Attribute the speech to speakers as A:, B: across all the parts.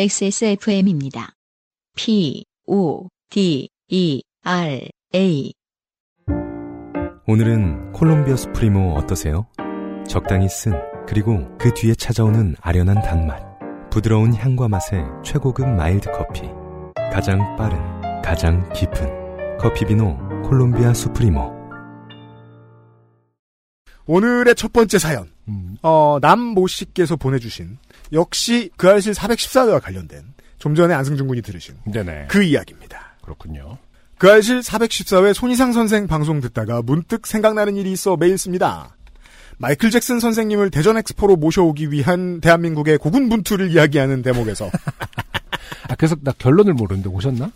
A: XSFM입니다. P, O, D, E, R, A.
B: 오늘은 콜롬비아 수프리모 어떠세요? 적당히 쓴, 그리고 그 뒤에 찾아오는 아련한 단맛. 부드러운 향과 맛의 최고급 mild 커피. 가장 빠른, 가장 깊은. 커피비노 콜롬비아 수프리모.
C: 오늘의 첫 번째 사연.
D: 음.
C: 어, 남모 씨께서 보내주신 역시 그 알실 414회와 관련된 좀 전에 안승준 군이 들으신
D: 네네.
C: 그 이야기입니다.
D: 그렇군요.
C: 그 알실 414회 손희상 선생 방송 듣다가 문득 생각나는 일이 있어 메일 씁니다. 마이클 잭슨 선생님을 대전 엑스포로 모셔오기 위한 대한민국의 고군분투를 이야기하는 대목에서
D: 아, 그래서 나 결론을 모르는데 오셨나?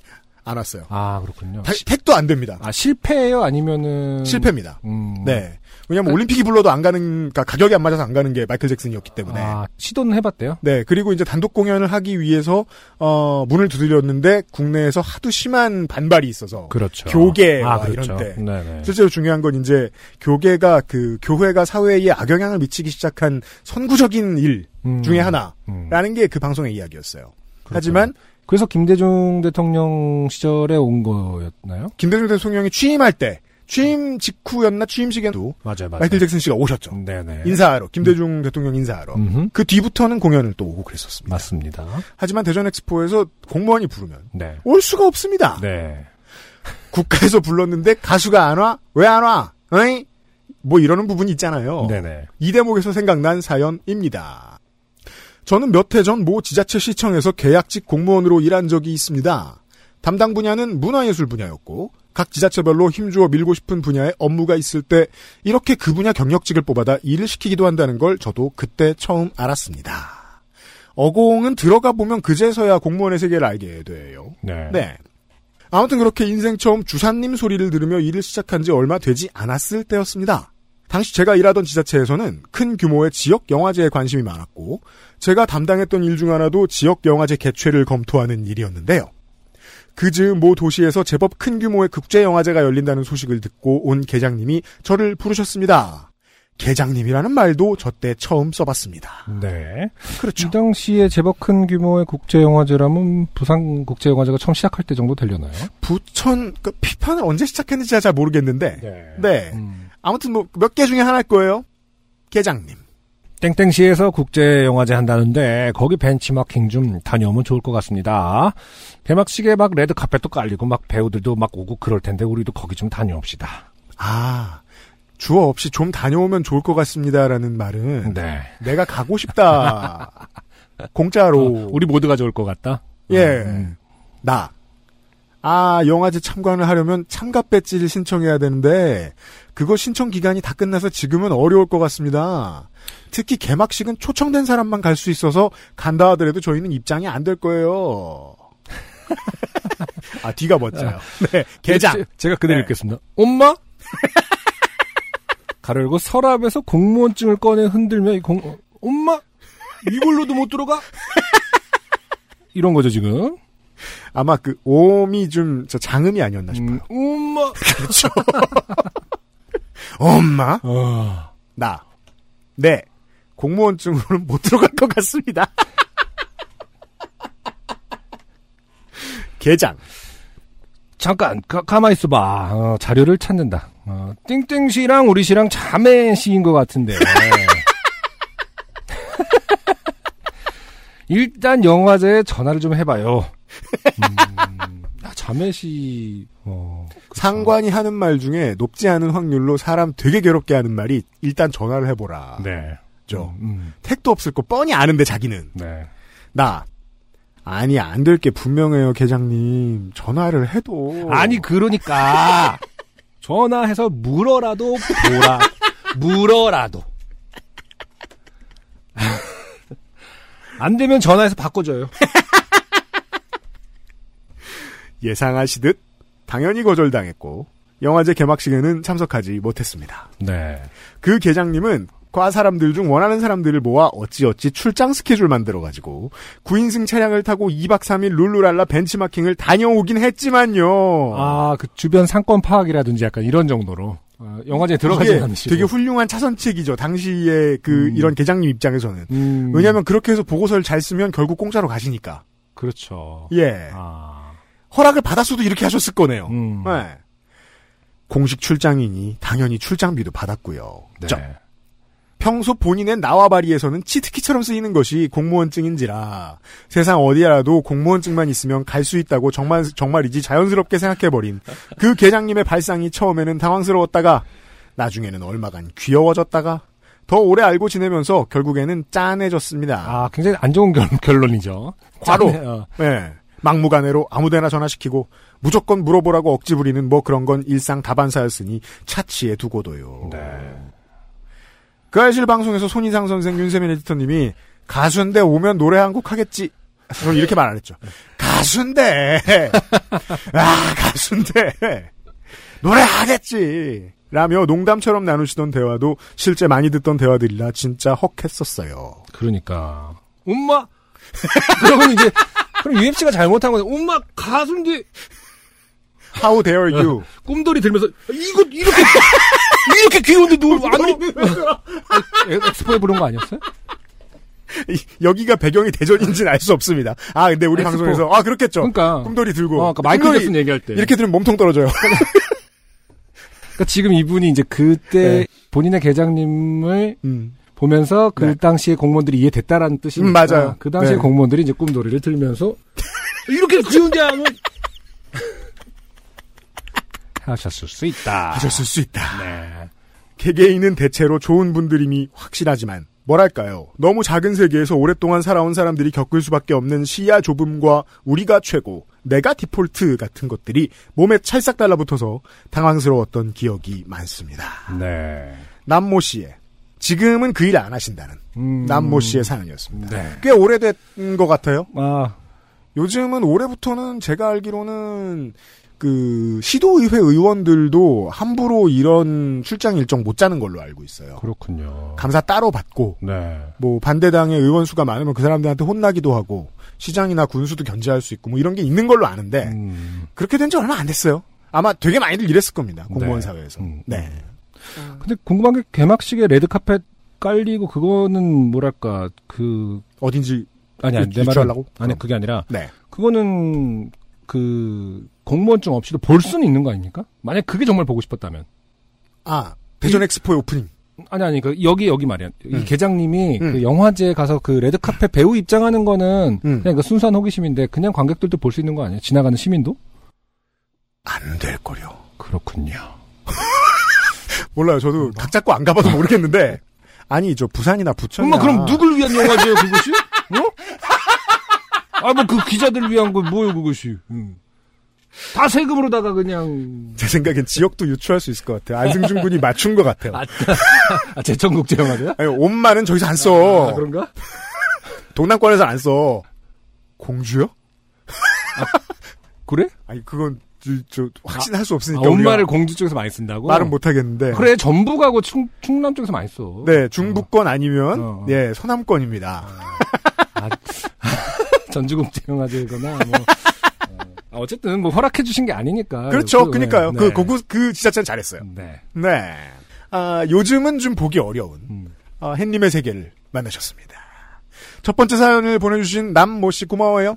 C: 안 왔어요.
D: 아, 그렇군요.
C: 타- 택도 안 됩니다.
D: 아, 실패예요? 아니면은.
C: 실패입니다.
D: 음.
C: 네. 왜냐면 올림픽이 불러도 안 가는, 그러니까 가격이 안 맞아서 안 가는 게 마이클 잭슨이었기 때문에.
D: 아, 시도는 해봤대요?
C: 네, 그리고 이제 단독 공연을 하기 위해서 어 문을 두드렸는데 국내에서 하도 심한 반발이 있어서
D: 그렇죠.
C: 교계와
D: 아, 그렇죠.
C: 이런 때
D: 네네.
C: 실제로 중요한 건 이제 교계가 그 교회가 사회에 악영향을 미치기 시작한 선구적인 일
D: 음.
C: 중에 하나라는
D: 음.
C: 게그 방송의 이야기였어요. 하지만
D: 그래서 김대중 대통령 시절에 온 거였나요?
C: 김대중 대통령이 취임할 때 취임 직후였나 취임식에도
D: 맞아요, 맞아요.
C: 마이클 잭슨 씨가 오셨죠.
D: 네네.
C: 인사하러 김대중 대통령 인사하러
D: 음흠.
C: 그 뒤부터는 공연을 또 오고 그랬었습니다.
D: 맞습니다.
C: 하지만 대전 엑스포에서 공무원이 부르면
D: 네.
C: 올 수가 없습니다.
D: 네.
C: 국가에서 불렀는데 가수가 안 와? 왜 안 와? 어이? 뭐 이러는 부분이 있잖아요.
D: 네네.
C: 이 대목에서 생각난 사연입니다. 저는 몇 해 전 모 지자체 시청에서 계약직 공무원으로 일한 적이 있습니다. 담당 분야는 문화예술 분야였고 각 지자체별로 힘주어 밀고 싶은 분야에 업무가 있을 때 이렇게 그 분야 경력직을 뽑아다 일을 시키기도 한다는 걸 저도 그때 처음 알았습니다. 어공은 들어가 보면 그제서야 공무원의 세계를 알게 돼요.
D: 네.
C: 네. 아무튼 그렇게 인생 처음 주사님 소리를 들으며 일을 시작한 지 얼마 되지 않았을 때였습니다. 당시 제가 일하던 지자체에서는 큰 규모의 지역 영화제에 관심이 많았고 제가 담당했던 일 중 하나도 지역 영화제 개최를 검토하는 일이었는데요. 그 즈음 모 도시에서 제법 큰 규모의 국제 영화제가 열린다는 소식을 듣고 온 계장님이 저를 부르셨습니다. 계장님이라는 말도 저 때 처음 써봤습니다.
D: 네.
C: 그렇죠.
D: 이 당시에 제법 큰 규모의 국제영화제라면 부산국제영화제가 처음 시작할 때 정도 되려나요?
C: 부천 그 피판을 언제 시작했는지 잘 모르겠는데
D: 네.
C: 네.
D: 음.
C: 아무튼 뭐 몇 개 중에 하나일 거예요. 계장님.
D: 땡땡시에서 국제영화제 한다는데 거기 벤치마킹 좀 다녀오면 좋을 것 같습니다. 개막식에 막 레드 카펫도 깔리고 막 배우들도 막 오고 그럴 텐데 우리도 거기 좀 다녀옵시다.
C: 아 주어 없이 좀 다녀오면 좋을 것 같습니다라는 말은
D: 네.
C: 내가 가고 싶다. 공짜로
D: 어, 우리 모두가 좋을 것 같다.
C: 예.
D: 음.
C: 나. 아, 영화제 참관을 하려면 참가 배지를 신청해야 되는데, 그거 신청 기간이 다 끝나서 지금은 어려울 것 같습니다. 특히 개막식은 초청된 사람만 갈 수 있어서 간다 하더라도 저희는 입장이 안 될 거예요. 아, 뒤가 멋져요. 네, 개장.
D: 제, 제가 그대로
C: 네.
D: 읽겠습니다. 엄마? 가로 열고 서랍에서 공무원증을 꺼내 흔들며 이 공, 어, 엄마? 이걸로도 못 들어가? 이런 거죠, 지금.
C: 아마 그, 오음이 좀, 저 장음이 아니었나 싶어요.
D: 음, 엄마?
C: 그렇죠. 엄마?
D: 어,
C: 나. 네. 공무원증으로는 못 들어갈 것 같습니다. 개장.
D: 잠깐, 가, 가만히 있어봐. 어, 자료를 찾는다. 어, 띵띵 씨랑 우리 씨랑 자매 씨인 것 같은데. 일단 영화제에 전화를 좀 해봐요. 음, 아, 자매 씨, 어.
C: 상관이 하는 말 중에 높지 않은 확률로 사람 되게 괴롭게 하는 말이 일단 전화를 해보라.
D: 네.
C: 죠.
D: 음,
C: 택도 없을 거 뻔히 아는데 자기는.
D: 네.
C: 나. 아니, 안 될 게 분명해요, 계장님. 전화를 해도.
D: 아니, 그러니까. 전화해서 물어라도 보라. 물어라도. 안 되면 전화해서 바꿔줘요.
C: 예상하시듯 당연히 거절당했고, 영화제 개막식에는 참석하지 못했습니다.
D: 네.
C: 그 계장님은 과 사람들 중 원하는 사람들을 모아 어찌어찌 출장 스케줄 만들어가지고 9인승 차량을 타고 2박 3일 룰루랄라 벤치마킹을 다녀오긴 했지만요.
D: 아, 그 주변 상권 파악이라든지 약간 이런 정도로. 어, 영화제에 들어가지 않으시고.
C: 되게 훌륭한 차선책이죠. 당시에 그
D: 음.
C: 이런 계장님 입장에서는.
D: 음,
C: 왜냐하면 그렇게 해서 보고서를 잘 쓰면 결국 공짜로 가시니까.
D: 그렇죠.
C: 예.
D: 아.
C: 허락을 받았어도 이렇게 하셨을 거네요.
D: 음.
C: 네. 공식 출장이니 당연히 출장비도 받았고요.
D: 네.
C: 저, 평소 본인의 나와바리에서는 치트키처럼 쓰이는 것이 공무원증인지라 세상 어디라도 공무원증만 있으면 갈 수 있다고 정말 정말이지 자연스럽게 생각해버린 그 계장님의 발상이 처음에는 당황스러웠다가 나중에는 얼마간 귀여워졌다가 더 오래 알고 지내면서 결국에는 짠해졌습니다.
D: 아, 굉장히 안 좋은 결, 결론이죠.
C: 과로.
D: 짠해, 어.
C: 네. 막무가내로 아무데나 전화시키고 무조건 물어보라고 억지 부리는 뭐 그런 건 일상 다반사였으니 차치에 두고도요.
D: 네.
C: 그 알실 방송에서 손희상 선생 윤세민 에디터님이 가수인데 오면 노래 한 곡 하겠지. 저는 이렇게 말 안 했죠. 가수인데 아 가수인데 노래 하겠지. 라며 농담처럼 나누시던 대화도 실제 많이 듣던 대화들이라 진짜 헉했었어요.
D: 그러니까. 엄마! 그러면 이제, 그럼 UMC가 잘못한 거죠. 엄마, 가수인데,
C: How dare you?
D: 꿈돌이 들면서, 이거, 이렇게, 이렇게 귀여운데 너안 오? 엑스포에 부른 거 아니었어요?
C: 이- 여기가 배경이 대전인지는 알 수 없습니다. 아 근데 우리
D: 엑스포.
C: 방송에서 아 그렇겠죠.
D: 그러니까.
C: 꿈돌이 들고
D: 어, 아까 마이클 잭슨 얘기할 때.
C: 이렇게 들으면 몸통 떨어져요.
D: 그러니까 지금 이분이 이제 그때
C: 네.
D: 본인의 계장님을
C: 음.
D: 보면서 그
C: 네.
D: 당시에 공무원들이 이해됐다라는 뜻이니까.
C: 음, 맞아요.
D: 그 당시에
C: 네.
D: 공무원들이 이제 꿈돌이를 들면서 이렇게 안 오? 하셨을 수 있다.
C: 하셨을 수 있다.
D: 네.
C: 개개인은 대체로 좋은 분들임이 확실하지만 뭐랄까요. 너무 작은 세계에서 오랫동안 살아온 사람들이 겪을 수밖에 없는 시야 좁음과 우리가 최고, 내가 디폴트 같은 것들이 몸에 찰싹 달라붙어서 당황스러웠던 기억이 많습니다.
D: 네.
C: 남모 씨의 지금은 그 일 안 하신다는
D: 음.
C: 남모 씨의 사연이었습니다.
D: 네.
C: 꽤 오래된 것 같아요.
D: 아,
C: 요즘은 올해부터는 제가 알기로는 그 시도의회 의원들도 함부로 이런 출장 일정 못 짜는 걸로 알고 있어요.
D: 그렇군요.
C: 감사 따로 받고
D: 네.
C: 뭐 반대당의 의원 수가 많으면 그 사람들한테 혼나기도 하고 시장이나 군수도 견제할 수 있고 뭐 이런 게 있는 걸로 아는데
D: 음.
C: 그렇게 된 지 얼마 안 됐어요. 아마 되게 많이들 이랬을 겁니다. 공무원
D: 네.
C: 사회에서.
D: 음.
C: 네.
D: 근데 궁금한 게 개막식에 레드카펫 깔리고 그거는 뭐랄까 그
C: 어딘지
D: 아니 아니 내 말은
C: 유추하려고?
D: 아니
C: 그럼.
D: 그게 아니라
C: 네.
D: 그거는 그 공무원증 없이도 볼 수는 있는 거 아닙니까? 만약 그게 정말 보고 싶었다면
C: 아 대전 엑스포의 오프닝.
D: 아니 아니 그 여기 여기 말이야 이
C: 음.
D: 계장님이
C: 음.
D: 그 영화제에 가서 그 레드카펫 배우 입장하는 거는
C: 음.
D: 그냥 그 순수한 호기심인데 그냥 관객들도 볼 수 있는 거 아니에요? 지나가는 시민도?
C: 안 될 거려.
D: 그렇군요.
C: 몰라요. 저도 각 잡고 안 가봐도 모르겠는데 아니 저 부산이나 부천이나
D: 엄마 그럼 누굴 위한 영화제요 그것이? 어? 아뭐 그 기자들 위한 거 뭐요 그것이? 음. 다 세금으로다가 그냥
C: 제 생각엔 지역도 유추할 수 있을 것 같아요. 안승준 군이 맞춘 것 같아요.
D: 아 제천국제 영화제야?
C: 아니, 옷만은 저기서 안 써.
D: 아, 그런가?
C: 동남권에서 안 써. 공주요?
D: 그래?
C: 아니 그건 저, 저 확신할 수
D: 아,
C: 없으니까 우리가
D: 엄마를 공주 쪽에서 많이 쓴다고?
C: 말은 못 하겠는데.
D: 그래 전북하고 충, 충남 쪽에서 많이 써.
C: 네, 중부권 아니면
D: 어, 어.
C: 예, 서남권입니다.
D: 아, 전주국제영화제거나 뭐. 어, 어쨌든 뭐 허락해 주신 게 아니니까.
C: 그렇죠.
D: 그,
C: 그니까요.
D: 네.
C: 그, 그, 그 지자체는 잘했어요.
D: 네.
C: 네. 아, 요즘은 좀 보기 어려운,
D: 음.
C: 아, 햇님의 세계를 만나셨습니다. 첫 번째 사연을 보내주신 남모 씨 고마워요.